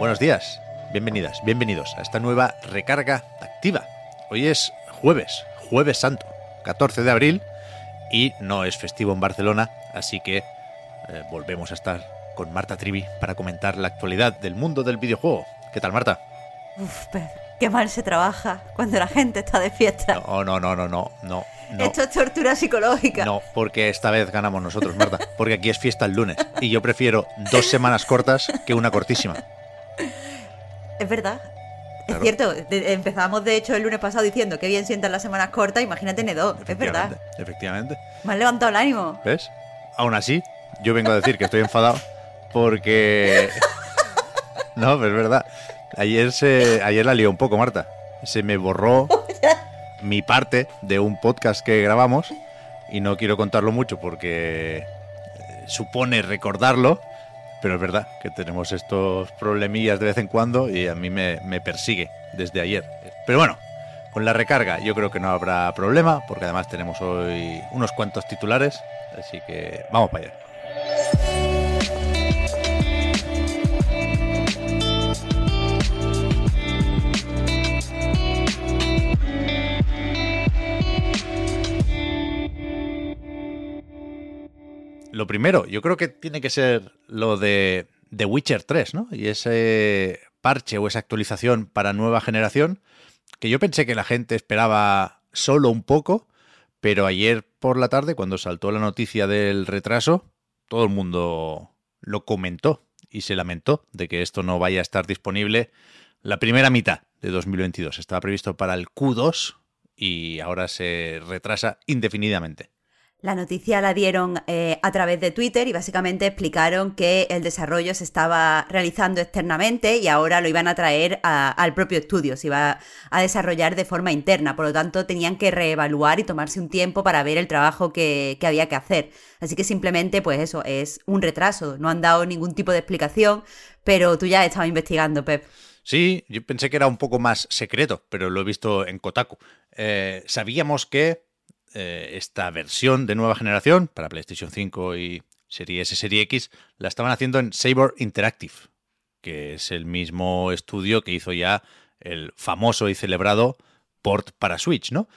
Buenos días, bienvenidas, bienvenidos a esta nueva recarga activa. Hoy es jueves, jueves santo, 14 de abril, y no es festivo en Barcelona, así que eh, volvemos a estar con Marta Trivi para comentar la actualidad del mundo del videojuego. ¿Qué tal, Marta? Uf, qué mal se trabaja cuando la gente está de fiesta. No, no, no, no, no, no. no. Esto es tortura psicológica. No, porque esta vez ganamos nosotros, Marta. Porque aquí es fiesta el lunes. Y yo prefiero dos semanas cortas que una cortísima. Es verdad. Claro. Es cierto, de- empezamos de hecho el lunes pasado diciendo que bien sientan las semanas cortas, imagínate dos, es verdad. Efectivamente, Efectivamente. Me has levantado el ánimo. ¿Ves? Aún así, yo vengo a decir que estoy enfadado porque... No, pero es verdad. Ayer, se, ayer la lió un poco, Marta. Se me borró mi parte de un podcast que grabamos y no quiero contarlo mucho porque eh, supone recordarlo, pero es verdad que tenemos estos problemillas de vez en cuando y a mí me, me persigue desde ayer. Pero bueno, con la recarga yo creo que no habrá problema, porque además tenemos hoy unos cuantos titulares, así que vamos para allá. Lo primero, yo creo que tiene que ser lo de The Witcher 3, ¿no? Y ese parche o esa actualización para nueva generación, que yo pensé que la gente esperaba solo un poco, pero ayer por la tarde, cuando saltó la noticia del retraso, todo el mundo lo comentó y se lamentó de que esto no vaya a estar disponible la primera mitad de 2022. Estaba previsto para el Q2 y ahora se retrasa indefinidamente. La noticia la dieron eh, a través de Twitter y básicamente explicaron que el desarrollo se estaba realizando externamente y ahora lo iban a traer al propio estudio, se iba a desarrollar de forma interna, por lo tanto tenían que reevaluar y tomarse un tiempo para ver el trabajo que, había que hacer. Así que simplemente pues eso, es un retraso, no han dado ningún tipo de explicación, pero tú ya estado investigando, Pep. Sí, yo pensé que era un poco más secreto, pero lo he visto en Kotaku. Eh, sabíamos que eh, esta versión de nueva generación para PlayStation 5 y Serie S, Serie X, la estaban haciendo en Saber Interactive, que es el mismo estudio que hizo ya el famoso y celebrado port para Switch, ¿no?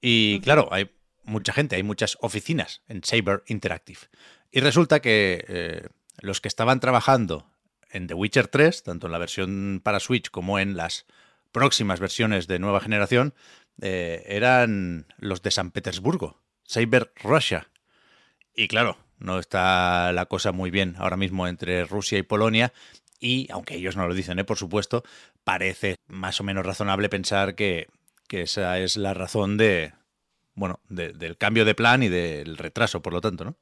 Y claro, hay mucha gente, hay muchas oficinas en Saber Interactive. Y resulta que eh, los que estaban trabajando en The Witcher 3, tanto en la versión para Switch como en las próximas versiones de nueva generación, eh, eran los de San Petersburgo, Saber Russia. Y claro, no está la cosa muy bien ahora mismo entre Rusia y Polonia. Y, aunque ellos no lo dicen, ¿eh? por supuesto, parece más o menos razonable pensar que, que esa es la razón de, bueno, de- del cambio de plan y del retraso, por lo tanto, ¿no?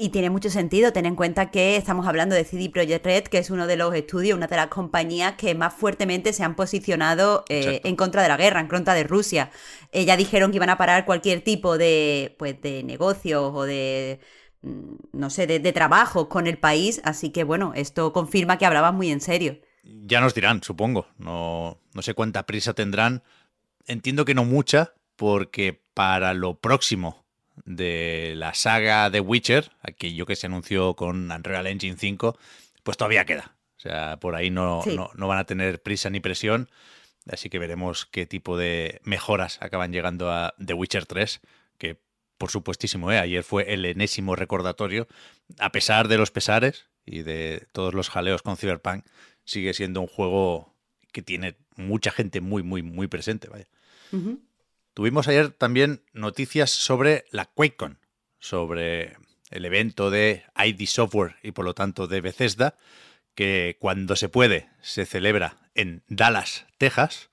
Y tiene mucho sentido, ten en cuenta que estamos hablando de CD Projekt Red, que es uno de los estudios, una de las compañías que más fuertemente se han posicionado eh, en contra de la guerra, en contra de Rusia. Eh, ya dijeron que iban a parar cualquier tipo de, pues, de negocios o de, mm, no sé, de, de trabajos con el país, así que bueno, esto confirma que hablaban muy en serio. Ya nos dirán, supongo. No, no sé cuánta prisa tendrán. Entiendo que no mucha, porque para lo próximo de la saga de Witcher, aquello que se anunció con Unreal Engine 5, pues todavía queda. O sea, por ahí no, Sí. no, no van a tener prisa ni presión. Así que veremos qué tipo de mejoras acaban llegando a The Witcher 3, que por supuestísimo, ¿eh? ayer fue el enésimo recordatorio, a pesar de los pesares y de todos los jaleos con Cyberpunk, sigue siendo un juego que tiene mucha gente muy, muy, muy presente. Vaya. Tuvimos ayer también noticias sobre la QuakeCon, sobre el evento de ID Software y por lo tanto de Bethesda, que cuando se puede se celebra en Dallas, Texas,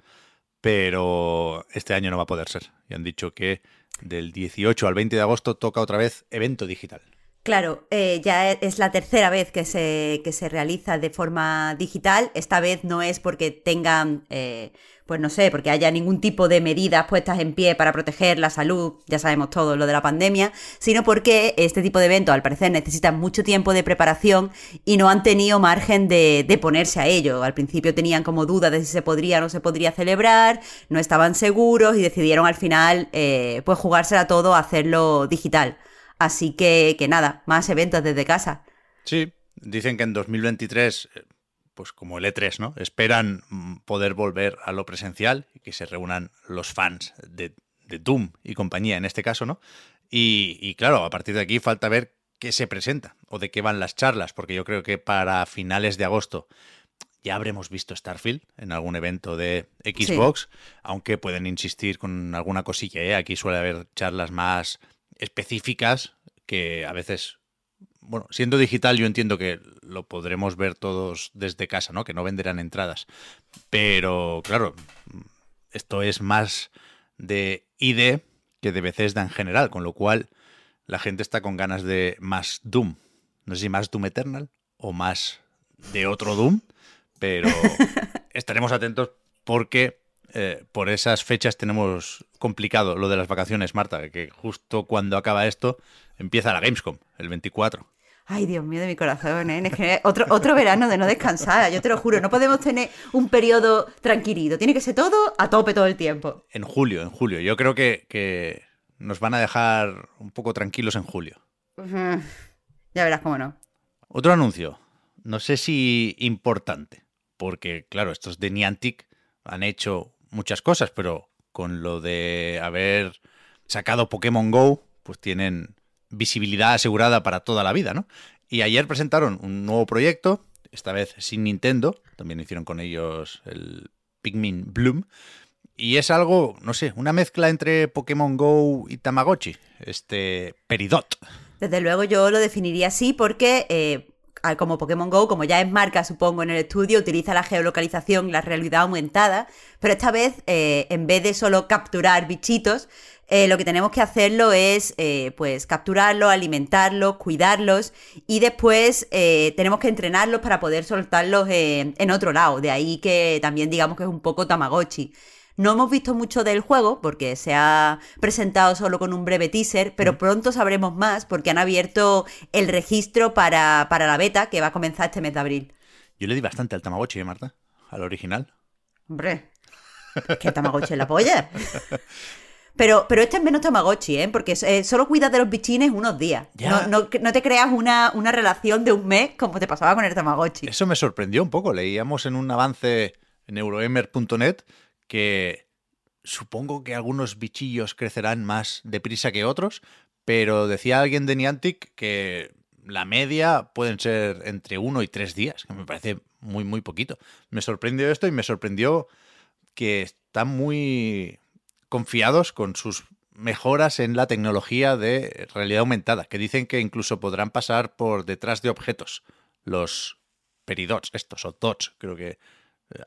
pero este año no va a poder ser. Y han dicho que del 18 al 20 de agosto toca otra vez evento digital. Claro, eh, ya es la tercera vez que se, que se realiza de forma digital. Esta vez no es porque tengan, eh, pues no sé, porque haya ningún tipo de medidas puestas en pie para proteger la salud, ya sabemos todo lo de la pandemia, sino porque este tipo de eventos al parecer necesitan mucho tiempo de preparación y no han tenido margen de, de ponerse a ello. Al principio tenían como dudas de si se podría o no se podría celebrar, no estaban seguros y decidieron al final eh, pues jugársela todo a hacerlo digital. Así que, que nada, más eventos desde casa. Sí, dicen que en 2023, eh, pues como el E3, ¿no? Esperan mm, poder volver a lo presencial y que se reúnan los fans de, de Doom y compañía en este caso, ¿no? Y, y, claro, a partir de aquí falta ver qué se presenta o de qué van las charlas, porque yo creo que para finales de agosto ya habremos visto Starfield en algún evento de Xbox, sí. aunque pueden insistir con alguna cosilla, ¿eh? Aquí suele haber charlas más específicas que a veces, bueno, siendo digital yo entiendo que lo podremos ver todos desde casa, ¿no? Que no venderán entradas. Pero, claro, esto es más de ID que de Bethesda en general, con lo cual la gente está con ganas de más Doom. No sé si más Doom Eternal o más de otro Doom, pero estaremos atentos porque eh, por esas fechas tenemos complicado lo de las vacaciones, Marta, que justo cuando acaba esto empieza la Gamescom, el 24. Ay, Dios mío de mi corazón, ¿eh? Es que otro, otro verano de no descansar, yo te lo juro, no podemos tener un periodo tranquilito, tiene que ser todo a tope todo el tiempo. En julio, en julio, yo creo que, que nos van a dejar un poco tranquilos en julio. -huh. Ya verás cómo no. Otro anuncio, no sé si importante, porque claro, estos de Niantic han hecho muchas cosas, pero con lo de haber sacado Pokémon Go, pues tienen visibilidad asegurada para toda la vida, ¿no? Y ayer presentaron un nuevo proyecto, esta vez sin Nintendo, también hicieron con ellos el Pikmin Bloom, y es algo, no sé, una mezcla entre Pokémon Go y Tamagotchi, este Peridot. Desde luego yo lo definiría así porque... Eh como Pokémon Go, como ya es marca, supongo, en el estudio, utiliza la geolocalización, la realidad aumentada, pero esta vez, eh, en vez de solo capturar bichitos, eh, lo que tenemos que hacerlo es, eh, pues, capturarlos, alimentarlos, cuidarlos y después tenemos que entrenarlos para poder soltarlos en otro lado. De ahí que también digamos que es un poco Tamagotchi. No hemos visto mucho del juego porque se ha presentado solo con un breve teaser, pero pronto sabremos más porque han abierto el registro para, para la beta que va a comenzar este mes de abril. Yo le di bastante al Tamagotchi, ¿eh, Marta? Al original. Hombre, que Tamagotchi es la polla. Pero, pero este es menos Tamagotchi, ¿eh? Porque eh, solo cuidas de los bichines unos días. No, no, no, te creas una, una relación de un mes como te pasaba con el Tamagotchi. Eso me sorprendió un poco. Leíamos en un avance en euroemer.net que supongo que algunos bichillos crecerán más deprisa que otros, pero decía alguien de Niantic que la media pueden ser entre uno y tres días, que me parece muy, muy poquito. Me sorprendió esto y me sorprendió que están muy confiados con sus mejoras en la tecnología de realidad aumentada, que dicen que incluso podrán pasar por detrás de objetos, los peridots, estos, o dots, creo que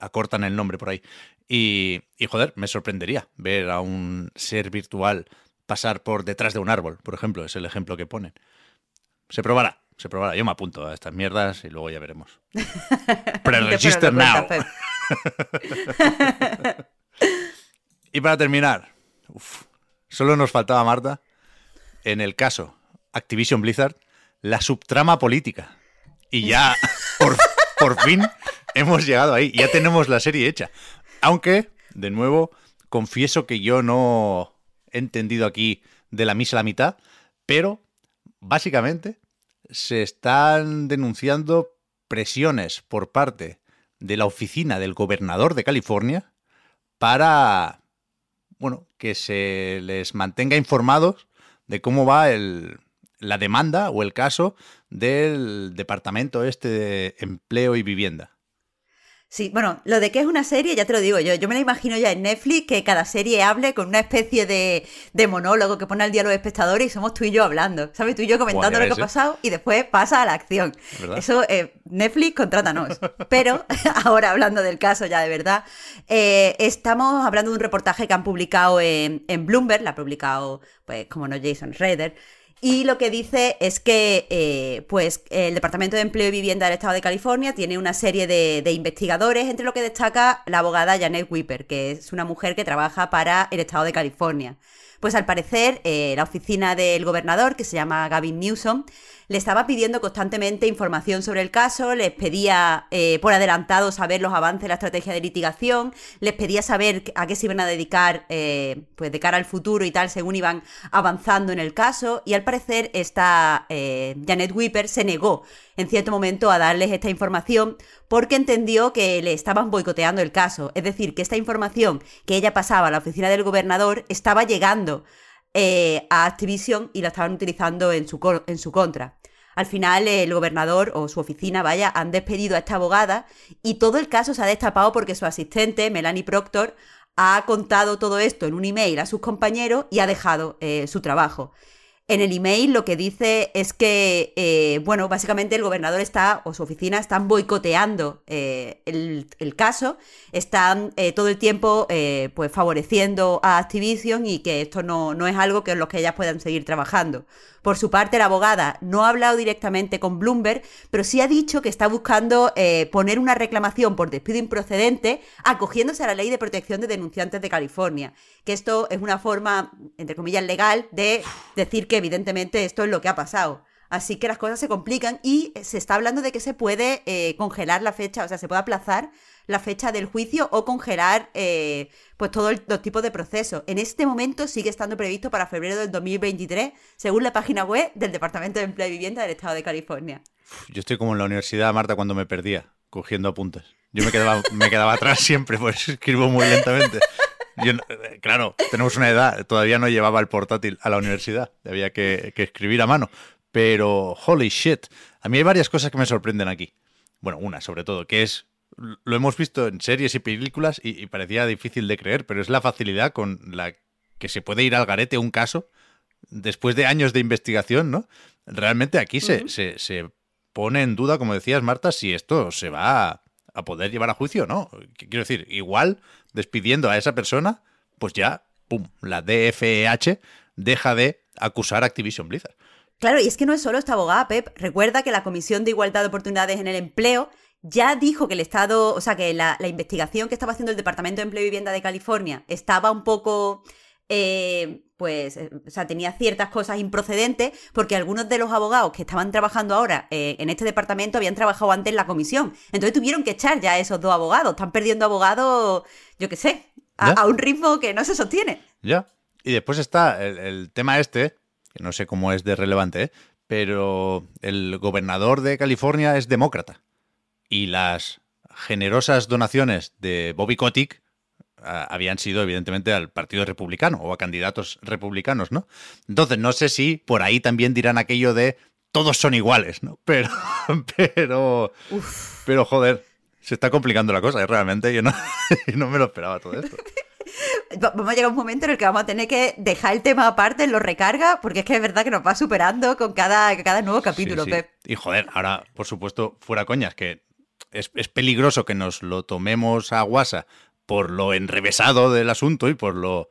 acortan el nombre por ahí. Y, y, joder, me sorprendería ver a un ser virtual pasar por detrás de un árbol, por ejemplo, es el ejemplo que ponen. Se probará, se probará. Yo me apunto a estas mierdas y luego ya veremos. Pre-register now. y para terminar, uf, solo nos faltaba, Marta, en el caso Activision Blizzard, la subtrama política. Y ya, por, por fin, hemos llegado ahí. Ya tenemos la serie hecha. Aunque, de nuevo, confieso que yo no he entendido aquí de la misa la mitad, pero básicamente se están denunciando presiones por parte de la oficina del gobernador de California para, bueno, que se les mantenga informados de cómo va el, la demanda o el caso del departamento este de empleo y vivienda. Sí, bueno, lo de que es una serie, ya te lo digo yo. Yo me la imagino ya en Netflix que cada serie hable con una especie de, de monólogo que pone al día a los espectadores y somos tú y yo hablando. ¿Sabes? Tú y yo comentando lo que ha pasado y después pasa a la acción. ¿verdad? Eso, eh, Netflix, contrátanos. Pero ahora hablando del caso ya de verdad, eh, estamos hablando de un reportaje que han publicado en, en Bloomberg, la ha publicado, pues, como no, Jason Schrader. Y lo que dice es que eh, pues, el Departamento de Empleo y Vivienda del Estado de California tiene una serie de, investigadores, entre lo que destaca la abogada Janet Whipper, que es una mujer que trabaja para el Estado de California. Pues al parecer, eh, la oficina del gobernador, que se llama Gavin Newsom, le estaba pidiendo constantemente información sobre el caso, les pedía eh, por adelantado saber los avances de la estrategia de litigación, les pedía saber a qué se iban a dedicar eh, pues de cara al futuro y tal, según iban avanzando en el caso, y al parecer esta eh, Janet Whipper se negó en cierto momento a darles esta información porque entendió que le estaban boicoteando el caso, es decir, que esta información que ella pasaba a la oficina del gobernador estaba llegando eh, a Activision y la estaban utilizando en su, en su contra. Al final, el gobernador o su oficina, vaya, han despedido a esta abogada y todo el caso se ha destapado porque su asistente, Melanie Proctor, ha contado todo esto en un email a sus compañeros y ha dejado eh, su trabajo. En el email lo que dice es que, eh, bueno, básicamente el gobernador está, o su oficina, están boicoteando eh, el, caso, están eh, todo el tiempo eh, pues favoreciendo a Activision y que esto no, no es algo que en lo que ellas puedan seguir trabajando. Por su parte, la abogada no ha hablado directamente con Bloomberg, pero sí ha dicho que está buscando eh, poner una reclamación por despido improcedente acogiéndose a la ley de protección de denunciantes de California. Que esto es una forma, entre comillas, legal de decir que evidentemente esto es lo que ha pasado. Así que las cosas se complican y se está hablando de que se puede eh, congelar la fecha, o sea, se puede aplazar la fecha del juicio o congelar eh, pues todos los tipos de procesos. En este momento sigue estando previsto para febrero del 2023, según la página web del Departamento de Empleo y Vivienda del Estado de California. Yo estoy como en la universidad, Marta, cuando me perdía, cogiendo apuntes. Yo me quedaba, me quedaba atrás siempre, pues escribo muy lentamente. Eh, claro, tenemos una edad, todavía no llevaba el portátil a la universidad, había que, que escribir a mano. Pero, holy shit, a mí hay varias cosas que me sorprenden aquí. Bueno, una sobre todo, que es lo hemos visto en series y películas y, y, parecía difícil de creer, pero es la facilidad con la que se puede ir al garete un caso después de años de investigación, ¿no? Realmente aquí se, uh -huh. se, se, pone en duda, como decías, Marta, si esto se va a, a poder llevar a juicio o no. Quiero decir, igual despidiendo a esa persona, pues ya, pum, la DFEH deja de acusar a Activision Blizzard. Claro, y es que no es solo esta abogada, Pep. Recuerda que la Comisión de Igualdad de Oportunidades en el Empleo ya dijo que el Estado, o sea, que la, la, investigación que estaba haciendo el Departamento de Empleo y Vivienda de California estaba un poco, eh, pues, eh, o sea, tenía ciertas cosas improcedentes, porque algunos de los abogados que estaban trabajando ahora eh, en este departamento habían trabajado antes en la comisión. Entonces tuvieron que echar ya a esos dos abogados. Están perdiendo abogados, yo qué sé, a, a, un ritmo que no se sostiene. Ya. Y después está el, el tema este, que no sé cómo es de relevante, ¿eh? pero el gobernador de California es demócrata y las generosas donaciones de Bobby Kotick uh, habían sido evidentemente al Partido Republicano o a candidatos republicanos, ¿no? Entonces no sé si por ahí también dirán aquello de todos son iguales, ¿no? Pero, pero, Uf. pero joder, se está complicando la cosa, ¿eh? realmente yo no, yo no me lo esperaba todo esto. vamos a llegar a un momento en el que vamos a tener que dejar el tema aparte en los recarga, porque es que es verdad que nos va superando con cada, cada nuevo capítulo, sí, sí. Pep. Y joder, ahora, por supuesto, fuera coñas, que es, es, peligroso que nos lo tomemos a guasa por lo enrevesado del asunto y por lo,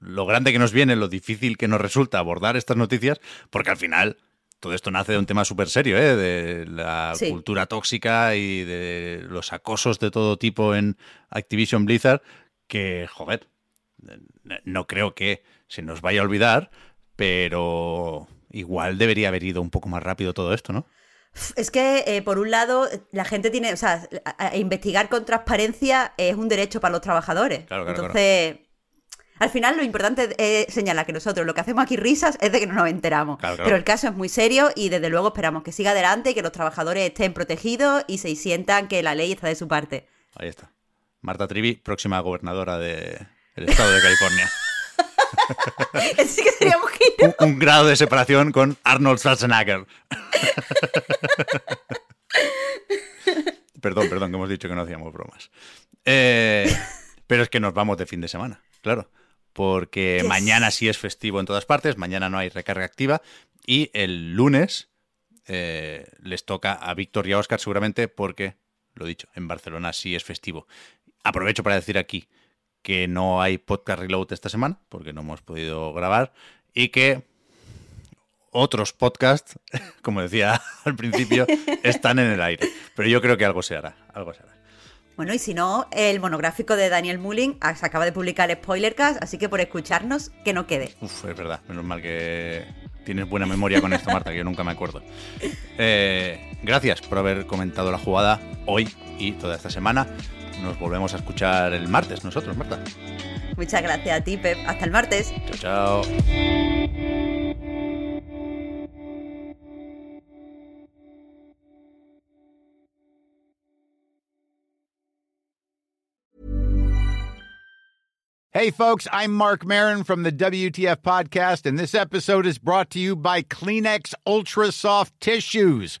lo grande que nos viene, lo difícil que nos resulta abordar estas noticias, porque al final todo esto nace de un tema súper serio, ¿eh? de la sí. cultura tóxica y de los acosos de todo tipo en Activision Blizzard, que, joder, no creo que se nos vaya a olvidar, pero igual debería haber ido un poco más rápido todo esto, ¿no? Es que, eh, por un lado, la gente tiene, o sea, a, a investigar con transparencia es un derecho para los trabajadores. Claro, claro, Entonces, claro. al final lo importante es señalar que nosotros lo que hacemos aquí risas es de que no nos enteramos. Claro, Pero el caso es muy serio y desde luego esperamos que siga adelante y que los trabajadores estén protegidos y se sientan que la ley está de su parte. Ahí está. Marta Trivi, próxima gobernadora del de estado de California. sí que sería un, un, un, grado de separación con Arnold Schwarzenegger. perdón, perdón, que hemos dicho que no hacíamos bromas. Eh, pero es que nos vamos de fin de semana, claro. Porque yes. mañana sí es festivo en todas partes, mañana no hay recarga activa y el lunes eh, les toca a Víctor y a Oscar seguramente porque, lo dicho, en Barcelona sí es festivo. Aprovecho para decir aquí que no hay podcast reload esta semana porque no hemos podido grabar y que otros podcasts, como decía al principio, están en el aire. Pero yo creo que algo se hará, algo se hará. Bueno, y si no, el monográfico de Daniel Mullin se acaba de publicar el Spoilercast, así que por escucharnos, que no quede. Uf, es verdad, menos mal que tienes buena memoria con esto, Marta, que yo nunca me acuerdo. Eh, gracias por haber comentado la jugada hoy y toda esta semana. Nos volvemos a escuchar el martes nosotros, Marta. Muchas gracias a ti, Pep. Hasta el martes. Chao, chao. Hey, folks, I'm Mark Marin from the WTF Podcast, and this episode is brought to you by Kleenex Ultra Soft Tissues